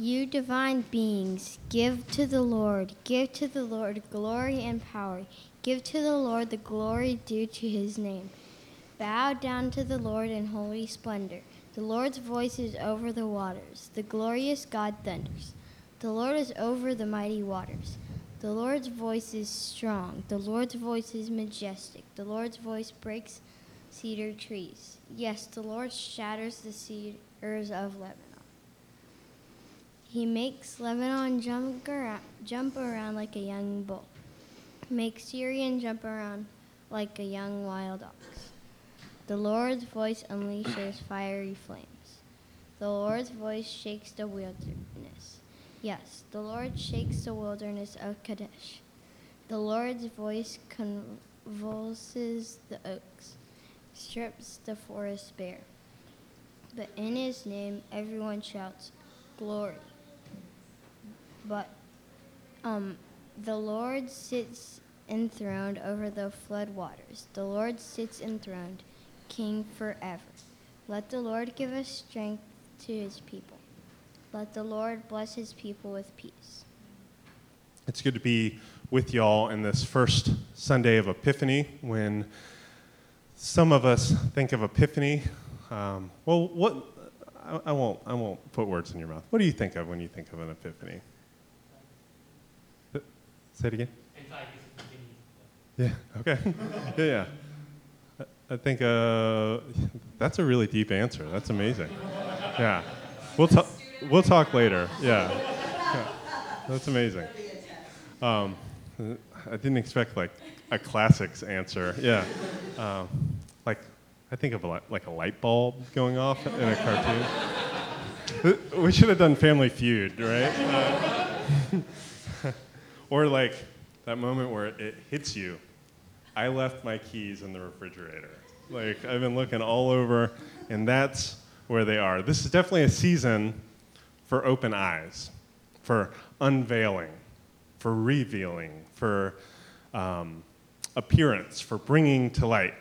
You divine beings, give to the Lord, give to the Lord glory and power. Give to the Lord the glory due to his name. Bow down to the Lord in holy splendor. The Lord's voice is over the waters. The glorious God thunders. The Lord is over the mighty waters. The Lord's voice is strong. The Lord's voice is majestic. The Lord's voice breaks cedar trees. Yes, the Lord shatters the cedars of Lebanon. He makes Lebanon jump around, jump around like a young bull, makes Sirion jump around like a young wild ox. The Lord's voice unleashes fiery flames. The Lord's voice shakes the wilderness. Yes, the Lord shakes the wilderness of Kadesh. The Lord's voice convulses the oaks, strips the forest bare. But in his name, everyone shouts, Glory. But um, the Lord sits enthroned over the flood waters. The Lord sits enthroned, King forever. Let the Lord give us strength to his people. Let the Lord bless his people with peace. It's good to be with y'all in this first Sunday of Epiphany when some of us think of Epiphany. Um, well, what, I, I, won't, I won't put words in your mouth. What do you think of when you think of an Epiphany? Say it again. Yeah, okay. yeah, yeah. I think uh, that's a really deep answer. That's amazing. Yeah. We'll, talk. we'll talk later. Yeah. yeah. That's amazing. Um, I didn't expect like a classics answer. Yeah. Um, like, I think of a, like a light bulb going off in a cartoon. we should have done Family Feud, right? Uh, or like that moment where it hits you. I left my keys in the refrigerator. Like I've been looking all over, and that's where they are. This is definitely a season for open eyes, for unveiling, for revealing, for um, appearance, for bringing to light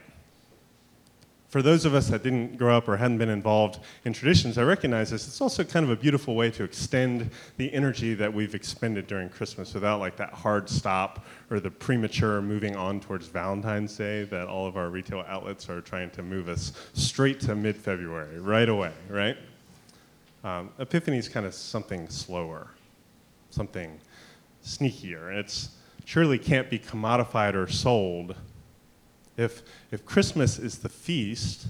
for those of us that didn't grow up or hadn't been involved in traditions, I recognize this. It's also kind of a beautiful way to extend the energy that we've expended during Christmas without like that hard stop or the premature moving on towards Valentine's Day that all of our retail outlets are trying to move us straight to mid February, right away, right? Um, Epiphany is kind of something slower, something sneakier. And it's surely can't be commodified or sold if, if Christmas is the feast,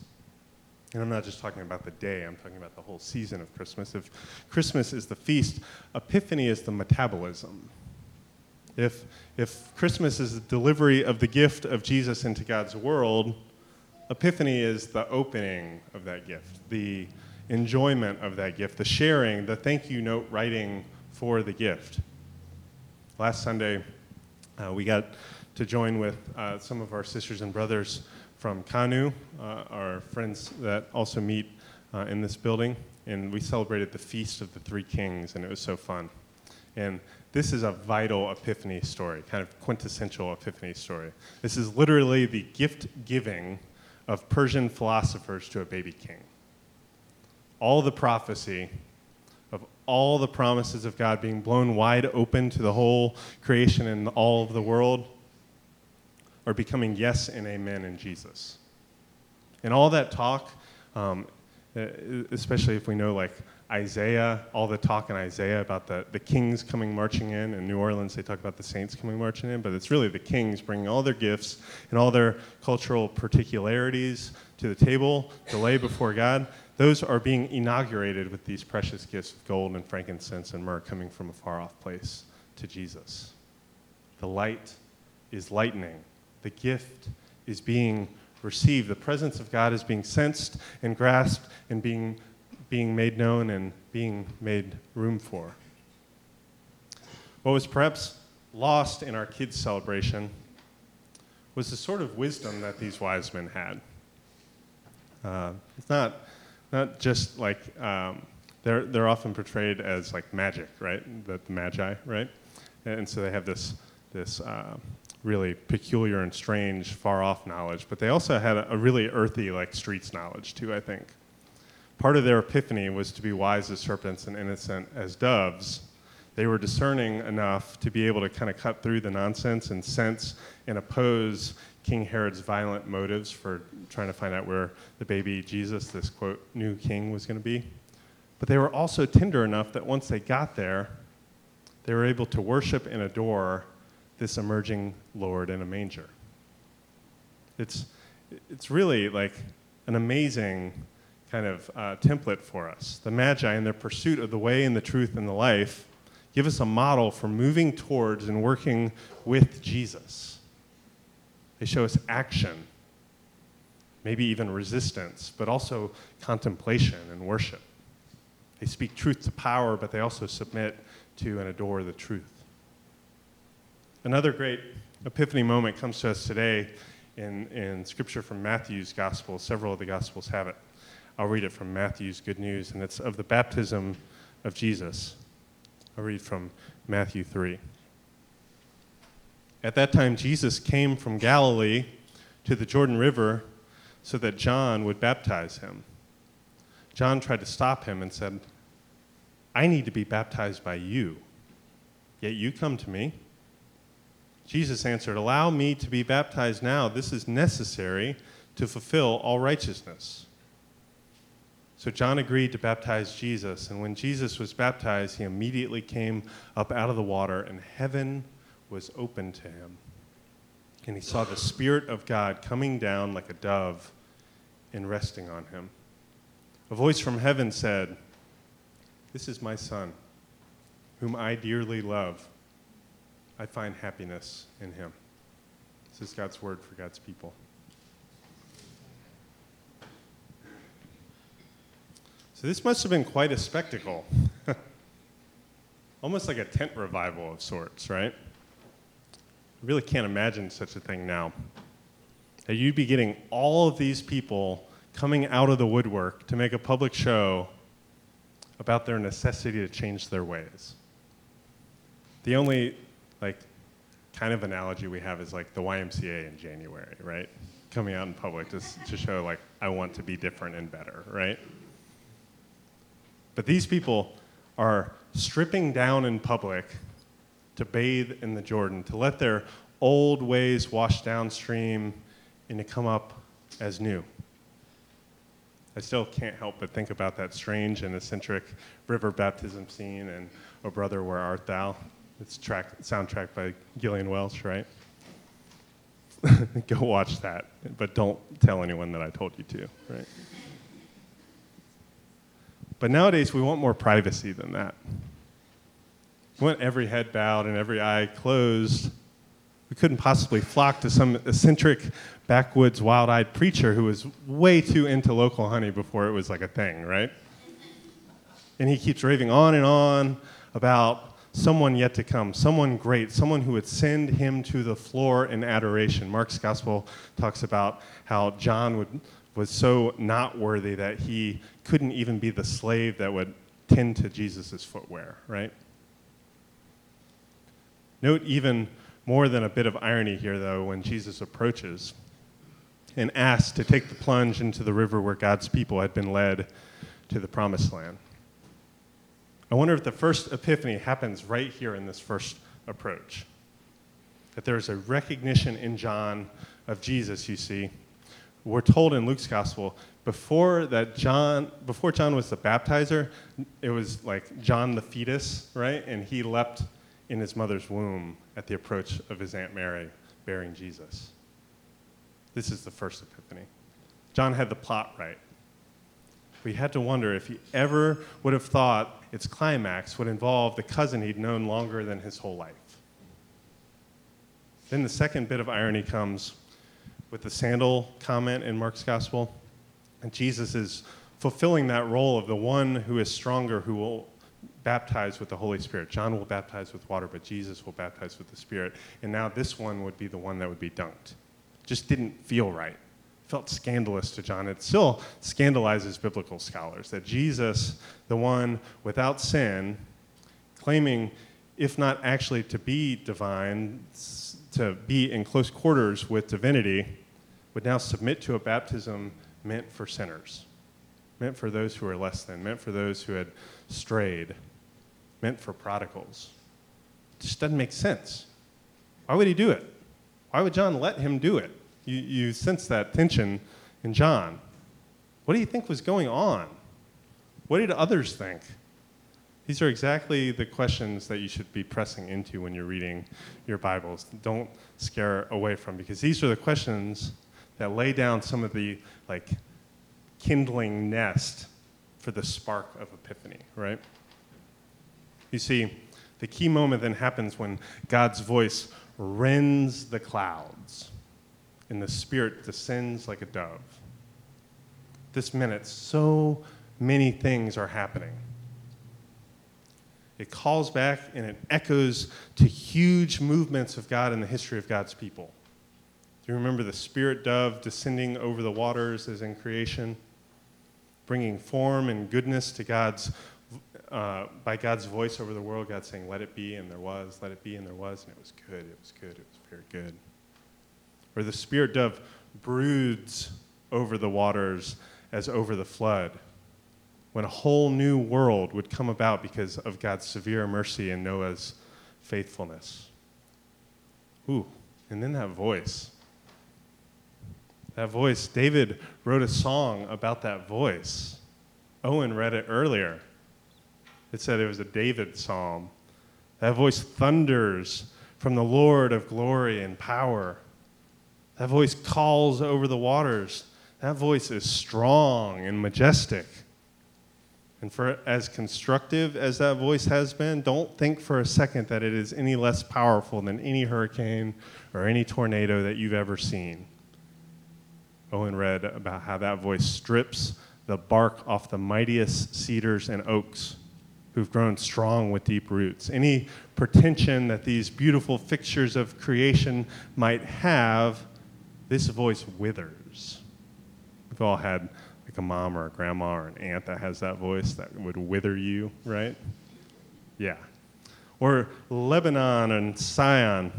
and I'm not just talking about the day, I'm talking about the whole season of Christmas. If Christmas is the feast, Epiphany is the metabolism. If, if Christmas is the delivery of the gift of Jesus into God's world, Epiphany is the opening of that gift, the enjoyment of that gift, the sharing, the thank you note writing for the gift. Last Sunday, uh, we got to join with uh, some of our sisters and brothers from Kanu, uh, our friends that also meet uh, in this building. And we celebrated the Feast of the Three Kings, and it was so fun. And this is a vital epiphany story, kind of quintessential epiphany story. This is literally the gift giving of Persian philosophers to a baby king. All the prophecy of all the promises of God being blown wide open to the whole creation and all of the world are becoming yes and amen in Jesus. And all that talk, um, especially if we know like Isaiah, all the talk in Isaiah about the, the kings coming marching in. In New Orleans, they talk about the saints coming marching in, but it's really the kings bringing all their gifts and all their cultural particularities to the table to lay before God. Those are being inaugurated with these precious gifts of gold and frankincense and myrrh coming from a far off place to Jesus. The light is lightening the gift is being received. The presence of God is being sensed and grasped and being, being made known and being made room for. What was perhaps lost in our kids' celebration was the sort of wisdom that these wise men had. Uh, it's not, not just like um, they're, they're often portrayed as like magic, right? The, the magi, right? And so they have this, this uh, really peculiar and strange, far off knowledge, but they also had a, a really earthy, like streets knowledge too, I think. part of their epiphany was to be wise as serpents and innocent as doves. They were discerning enough to be able to kind of cut through the nonsense and sense and oppose King Herod's violent motives for trying to find out where the baby Jesus, this quote, new king, was going to be. But they were also tender enough that once they got there, they were able to worship and adore this emerging Lord in a manger. It's, it's really like an amazing kind of uh, template for us. The Magi, in their pursuit of the way and the truth and the life, give us a model for moving towards and working with Jesus. They show us action, maybe even resistance, but also contemplation and worship. They speak truth to power, but they also submit to and adore the truth. Another great epiphany moment comes to us today in, in scripture from Matthew's gospel. Several of the gospels have it. I'll read it from Matthew's Good News, and it's of the baptism of Jesus. I'll read from Matthew 3. At that time, Jesus came from Galilee to the Jordan River so that John would baptize him. John tried to stop him and said, I need to be baptized by you, yet you come to me. Jesus answered, Allow me to be baptized now. This is necessary to fulfill all righteousness. So John agreed to baptize Jesus, and when Jesus was baptized, he immediately came up out of the water, and heaven was opened to him. And he saw the Spirit of God coming down like a dove and resting on him. A voice from heaven said, This is my Son, whom I dearly love. I find happiness in him. This is God's word for God's people. So this must have been quite a spectacle. Almost like a tent revival of sorts, right? I really can't imagine such a thing now. That you'd be getting all of these people coming out of the woodwork to make a public show about their necessity to change their ways. The only like kind of analogy we have is like the YMCA in January, right? Coming out in public just to show like I want to be different and better, right? But these people are stripping down in public to bathe in the Jordan, to let their old ways wash downstream and to come up as new. I still can't help but think about that strange and eccentric river baptism scene and Oh Brother, Where Art Thou? It's track, soundtrack by Gillian Welch, right? Go watch that, but don't tell anyone that I told you to, right? But nowadays, we want more privacy than that. We want every head bowed and every eye closed. We couldn't possibly flock to some eccentric backwoods wild eyed preacher who was way too into local honey before it was like a thing, right? And he keeps raving on and on about someone yet to come, someone great, someone who would send him to the floor in adoration. Mark's gospel talks about how John would was so not worthy that he couldn't even be the slave that would tend to Jesus' footwear, right? Note even more than a bit of irony here, though, when Jesus approaches and asks to take the plunge into the river where God's people had been led to the promised land. I wonder if the first epiphany happens right here in this first approach. That there's a recognition in John of Jesus, you see, we're told in Luke's gospel before that John before John was the baptizer, it was like John the fetus, right? And he leapt in his mother's womb at the approach of his aunt Mary bearing Jesus. This is the first epiphany. John had the plot right. We had to wonder if he ever would have thought its climax would involve the cousin he'd known longer than his whole life. Then the second bit of irony comes with the sandal comment in Mark's gospel. And Jesus is fulfilling that role of the one who is stronger, who will baptize with the Holy Spirit. John will baptize with water, but Jesus will baptize with the Spirit. And now this one would be the one that would be dunked. Just didn't feel right. Felt scandalous to John. It still scandalizes biblical scholars that Jesus, the one without sin, claiming, if not actually to be divine, to be in close quarters with divinity would now submit to a baptism meant for sinners. meant for those who were less than, meant for those who had strayed, meant for prodigals. It just doesn't make sense. Why would he do it? Why would John let him do it? You, you sense that tension in John. What do you think was going on? What did others think? These are exactly the questions that you should be pressing into when you're reading your Bibles. Don't scare away from because these are the questions that lay down some of the like kindling nest for the spark of epiphany, right? You see, the key moment then happens when God's voice rends the clouds and the Spirit descends like a dove. This minute, so many things are happening. It calls back and it echoes to huge movements of God in the history of God's people. Do you remember the spirit dove descending over the waters as in creation, bringing form and goodness to God's uh, by God's voice over the world, God saying, "Let it be," and there was. Let it be, and there was, and it was good. It was good. It was very good. Or the spirit dove broods over the waters as over the flood, when a whole new world would come about because of God's severe mercy and Noah's faithfulness. Ooh, and then that voice. That voice, David wrote a song about that voice. Owen read it earlier. It said it was a David psalm. That voice thunders from the Lord of glory and power. That voice calls over the waters. That voice is strong and majestic. And for as constructive as that voice has been, don't think for a second that it is any less powerful than any hurricane or any tornado that you've ever seen. Owen read about how that voice strips the bark off the mightiest cedars and oaks who've grown strong with deep roots. Any pretension that these beautiful fixtures of creation might have, this voice withers. We've all had like a mom or a grandma or an aunt that has that voice that would wither you, right? Yeah. Or Lebanon and Sion,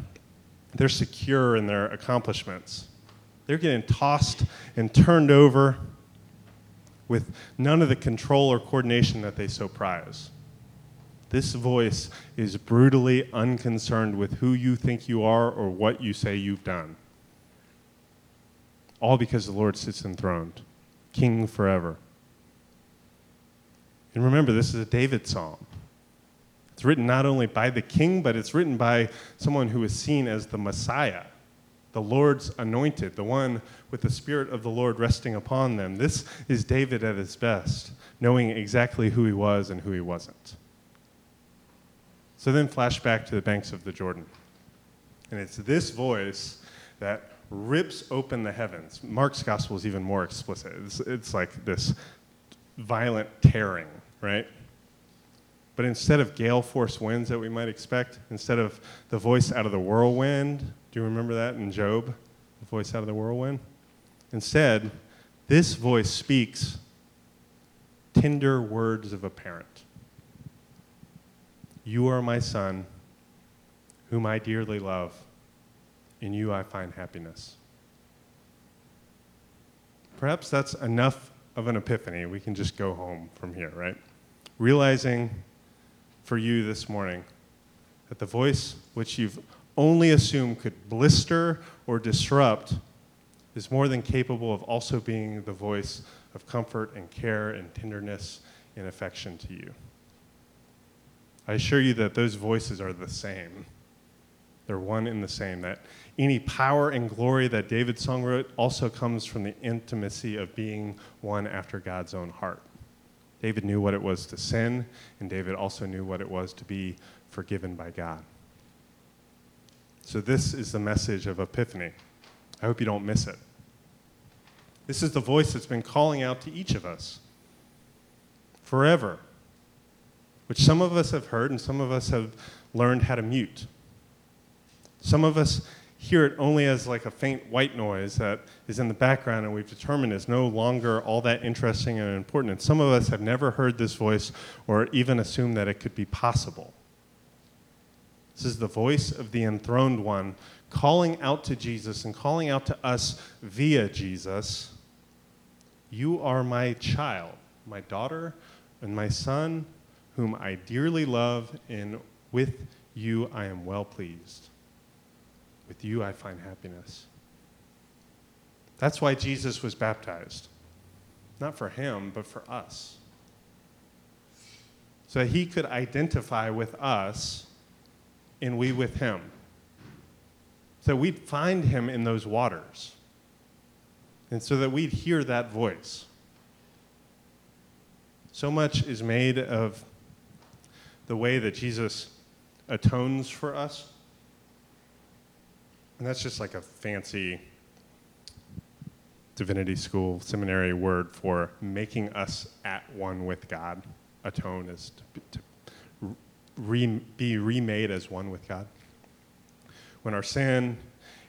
they're secure in their accomplishments. They're getting tossed and turned over with none of the control or coordination that they so prize. This voice is brutally unconcerned with who you think you are or what you say you've done. All because the Lord sits enthroned, king forever. And remember, this is a David psalm. It's written not only by the king, but it's written by someone who is seen as the Messiah the Lord's anointed, the one with the Spirit of the Lord resting upon them. This is David at his best, knowing exactly who he was and who he wasn't. So then, flash back to the banks of the Jordan. And it's this voice that rips open the heavens. Mark's gospel is even more explicit. It's, it's like this violent tearing, right? But instead of gale force winds that we might expect, instead of the voice out of the whirlwind, do you remember that in Job? The voice out of the whirlwind? Instead, this voice speaks tender words of a parent. You are my son, whom I dearly love. In you I find happiness. Perhaps that's enough of an epiphany. We can just go home from here, right? Realizing for you this morning that the voice which you've only assumed could blister or disrupt is more than capable of also being the voice of comfort and care and tenderness and affection to you. I assure you that those voices are the same. They're one and the same. That any power and glory that David's song wrote also comes from the intimacy of being one after God's own heart. David knew what it was to sin, and David also knew what it was to be forgiven by God. So, this is the message of Epiphany. I hope you don't miss it. This is the voice that's been calling out to each of us forever, which some of us have heard and some of us have learned how to mute. Some of us hear it only as like a faint white noise that is in the background and we've determined is no longer all that interesting and important. And some of us have never heard this voice or even assumed that it could be possible. This is the voice of the enthroned one calling out to Jesus and calling out to us via Jesus You are my child. my daughter, and my son, whom I dearly love, and with you I am well pleased. With you I find happiness. That's why Jesus was baptized. Not for him, but for us. So that he could identify with us and we with him. So we'd find him in those waters. And so that we'd hear that voice. So much is made of the way that Jesus atones for us. And that's just like a fancy divinity school seminary word for making us at one with God. Atone is to, to re, be remade as one with God. When our sin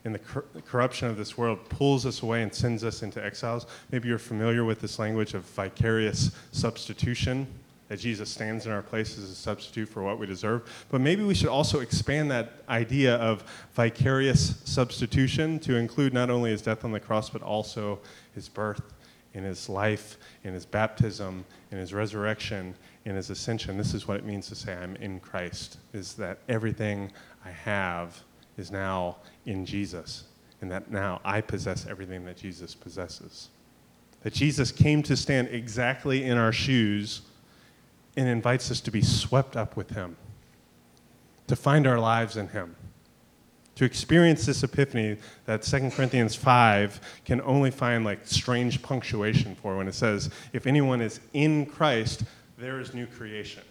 and the, cor- the corruption of this world pulls us away and sends us into exiles, maybe you're familiar with this language of vicarious substitution that Jesus stands in our place as a substitute for what we deserve. But maybe we should also expand that idea of vicarious substitution to include not only his death on the cross, but also his birth and his life in his baptism in his resurrection in his ascension. This is what it means to say I'm in Christ, is that everything I have is now in Jesus, and that now I possess everything that Jesus possesses. That Jesus came to stand exactly in our shoes and invites us to be swept up with Him, to find our lives in Him, to experience this epiphany that 2 Corinthians 5 can only find like strange punctuation for when it says, if anyone is in Christ, there is new creation.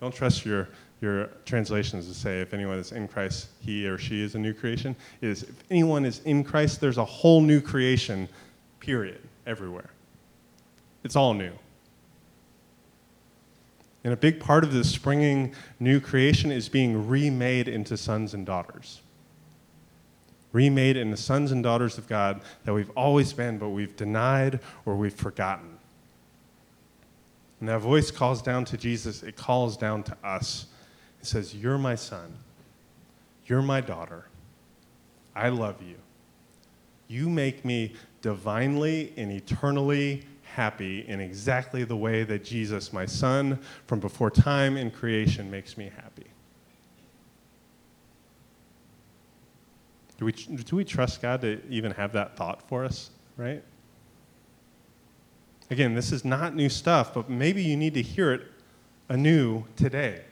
Don't trust your, your translations to say, if anyone is in Christ, he or she is a new creation. It is, if anyone is in Christ, there's a whole new creation, period, everywhere. It's all new. And a big part of this springing new creation is being remade into sons and daughters. Remade into sons and daughters of God that we've always been, but we've denied or we've forgotten. And that voice calls down to Jesus, it calls down to us. It says, You're my son. You're my daughter. I love you. You make me divinely and eternally happy in exactly the way that Jesus, my son, from before time and creation, makes me happy. Do we, do we trust God to even have that thought for us, right? Again, this is not new stuff, but maybe you need to hear it anew today.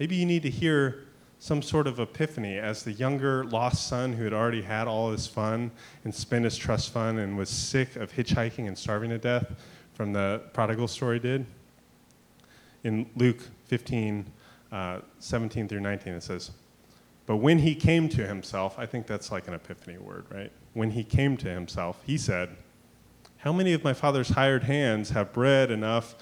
Maybe you need to hear some sort of epiphany as the younger lost son who had already had all his fun and spent his trust fund and was sick of hitchhiking and starving to death from the prodigal story did. In Luke 15, uh, 17 through 19, it says, But when he came to himself, I think that's like an epiphany word, right? When he came to himself, he said, How many of my father's hired hands have bread enough?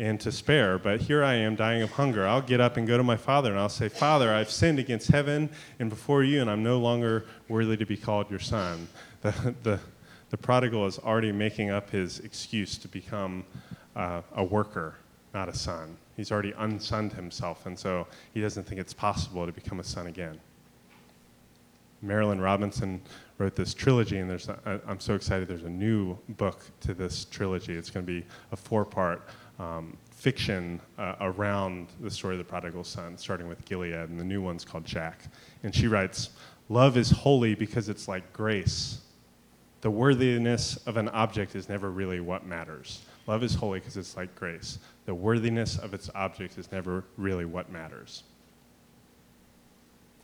And to spare. But here I am dying of hunger. I'll get up and go to my father and I'll say, Father, I've sinned against heaven and before you, and I'm no longer worthy to be called your son. The, the, the prodigal is already making up his excuse to become uh, a worker, not a son. He's already unsunned himself, and so he doesn't think it's possible to become a son again. Marilynne Robinson wrote this trilogy, and there's a, I'm so excited there's a new book to this trilogy. It's going to be a four part um, fiction uh, around the story of the prodigal son, starting with Gilead, and the new one's called Jack. And she writes Love is holy because it's like grace. The worthiness of an object is never really what matters. Love is holy because it's like grace. The worthiness of its object is never really what matters.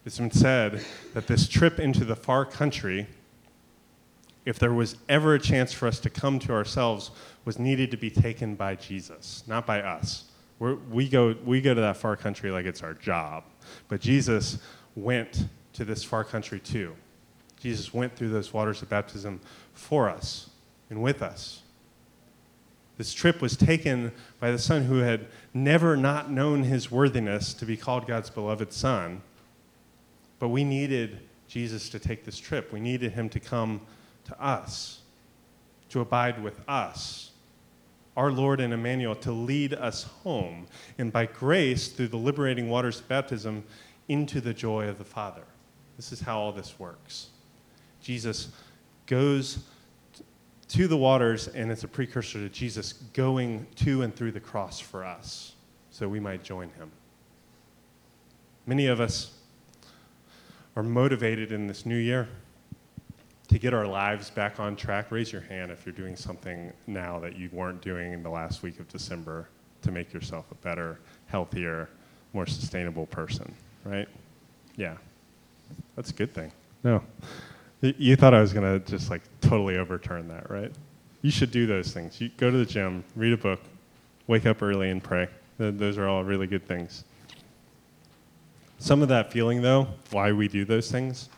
It's been said that this trip into the far country if there was ever a chance for us to come to ourselves, was needed to be taken by Jesus, not by us. We're, we, go, we go to that far country like it's our job. But Jesus went to this far country too. Jesus went through those waters of baptism for us and with us. This trip was taken by the son who had never not known his worthiness to be called God's beloved son. But we needed Jesus to take this trip. We needed him to come to us, to abide with us, our Lord and Emmanuel, to lead us home, and by grace, through the liberating waters of baptism, into the joy of the Father. This is how all this works. Jesus goes to the waters, and it's a precursor to Jesus going to and through the cross for us so we might join him. Many of us are motivated in this new year to get our lives back on track. Raise your hand if you're doing something now that you weren't doing in the last week of December to make yourself a better, healthier, more sustainable person, right? Yeah. That's a good thing. No. You thought I was going to just like totally overturn that, right? You should do those things. You go to the gym, read a book, wake up early and pray. Those are all really good things. Some of that feeling, though, why we do those things,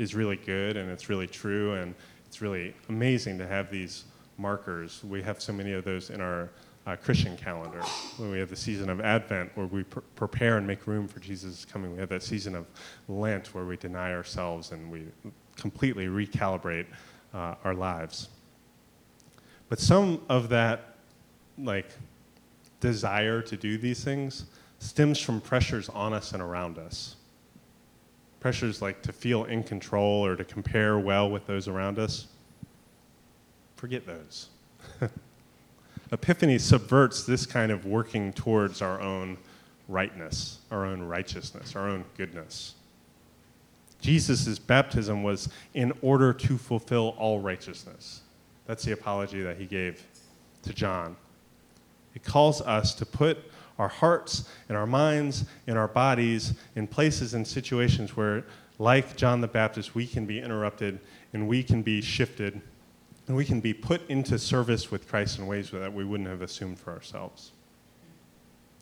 is really good and it's really true and it's really amazing to have these markers. We have so many of those in our uh, Christian calendar. When we have the season of Advent where we pr- prepare and make room for Jesus' coming. We have that season of Lent where we deny ourselves and we completely recalibrate uh, our lives. But some of that, like, desire to do these things stems from pressures on us and around us. Pressures like to feel in control or to compare well with those around us. Forget those. Epiphany subverts this kind of working towards our own rightness, our own righteousness, our own goodness. Jesus' baptism was in order to fulfill all righteousness. That's the apology that he gave to John. It calls us to put our hearts and our minds and our bodies in places and situations where, like John the Baptist, we can be interrupted and we can be shifted and we can be put into service with Christ in ways that we wouldn't have assumed for ourselves.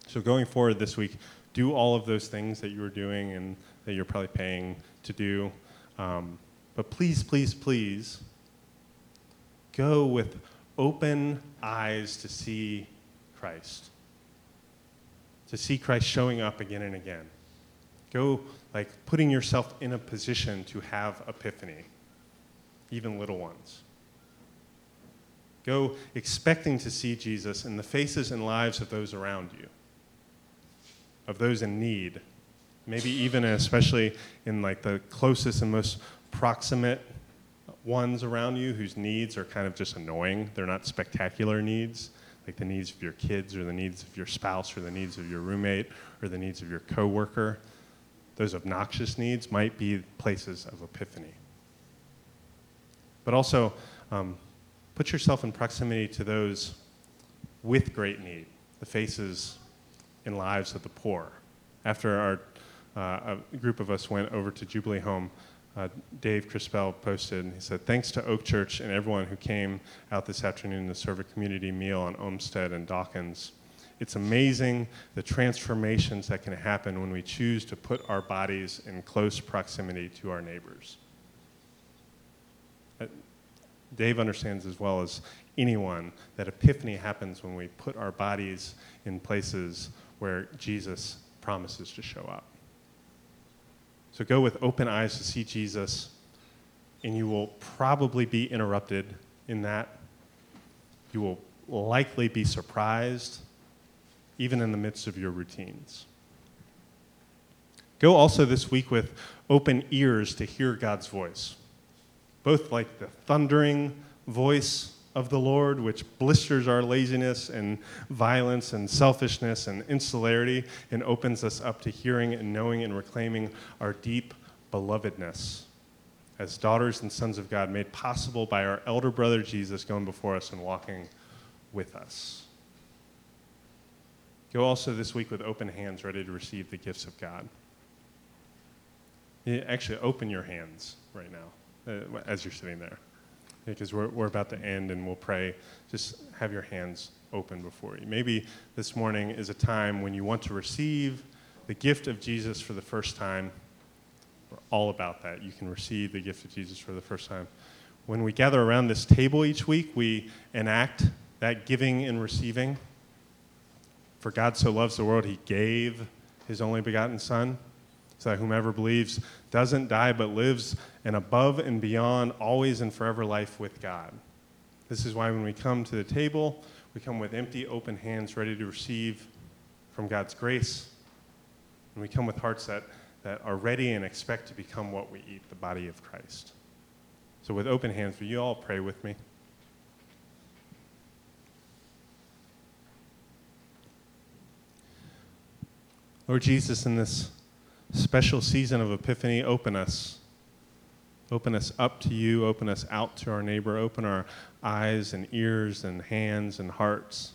So, going forward this week, do all of those things that you were doing and that you're probably paying to do. Um, but please, please, please go with open eyes to see Christ, to see Christ showing up again and again. Go like putting yourself in a position to have epiphany, even little ones. Go expecting to see Jesus in the faces and lives of those around you, of those in need, maybe even and especially in like the closest and most proximate ones around you whose needs are kind of just annoying. They're not spectacular needs, like the needs of your kids or the needs of your spouse or the needs of your roommate or the needs of your coworker. Those obnoxious needs might be places of epiphany. But also, um, put yourself in proximity to those with great need, the faces and lives of the poor. After our uh, a group of us went over to Jubilee Home, uh, Dave Crispell posted, and he said, Thanks to Oak Church and everyone who came out this afternoon to serve a community meal on Olmsted and Dawkins. It's amazing the transformations that can happen when we choose to put our bodies in close proximity to our neighbors. Uh, Dave understands as well as anyone that epiphany happens when we put our bodies in places where Jesus promises to show up. So go with open eyes to see Jesus, and you will probably be interrupted in that. You will likely be surprised, even in the midst of your routines. Go also this week with open ears to hear God's voice, both like the thundering voice of the Lord, which blisters our laziness and violence and selfishness and insularity and opens us up to hearing and knowing and reclaiming our deep belovedness as daughters and sons of God, made possible by our elder brother Jesus going before us and walking with us. Go also this week with open hands, ready to receive the gifts of God. Actually, open your hands right now uh, as you're sitting there because we're, we're about to end and we'll pray. Just have your hands open before you. Maybe this morning is a time when you want to receive the gift of Jesus for the first time. We're all about that. You can receive the gift of Jesus for the first time. When we gather around this table each week, we enact that giving and receiving. For God so loves the world, he gave his only begotten Son so that whomever believes doesn't die but lives and above and beyond, always and forever life with God. This is why when we come to the table, we come with empty, open hands ready to receive from God's grace. And we come with hearts that, that are ready and expect to become what we eat the body of Christ. So, with open hands, will you all pray with me? Lord Jesus, in this special season of Epiphany, open us. Open us up to you, open us out to our neighbor, open our eyes and ears and hands and hearts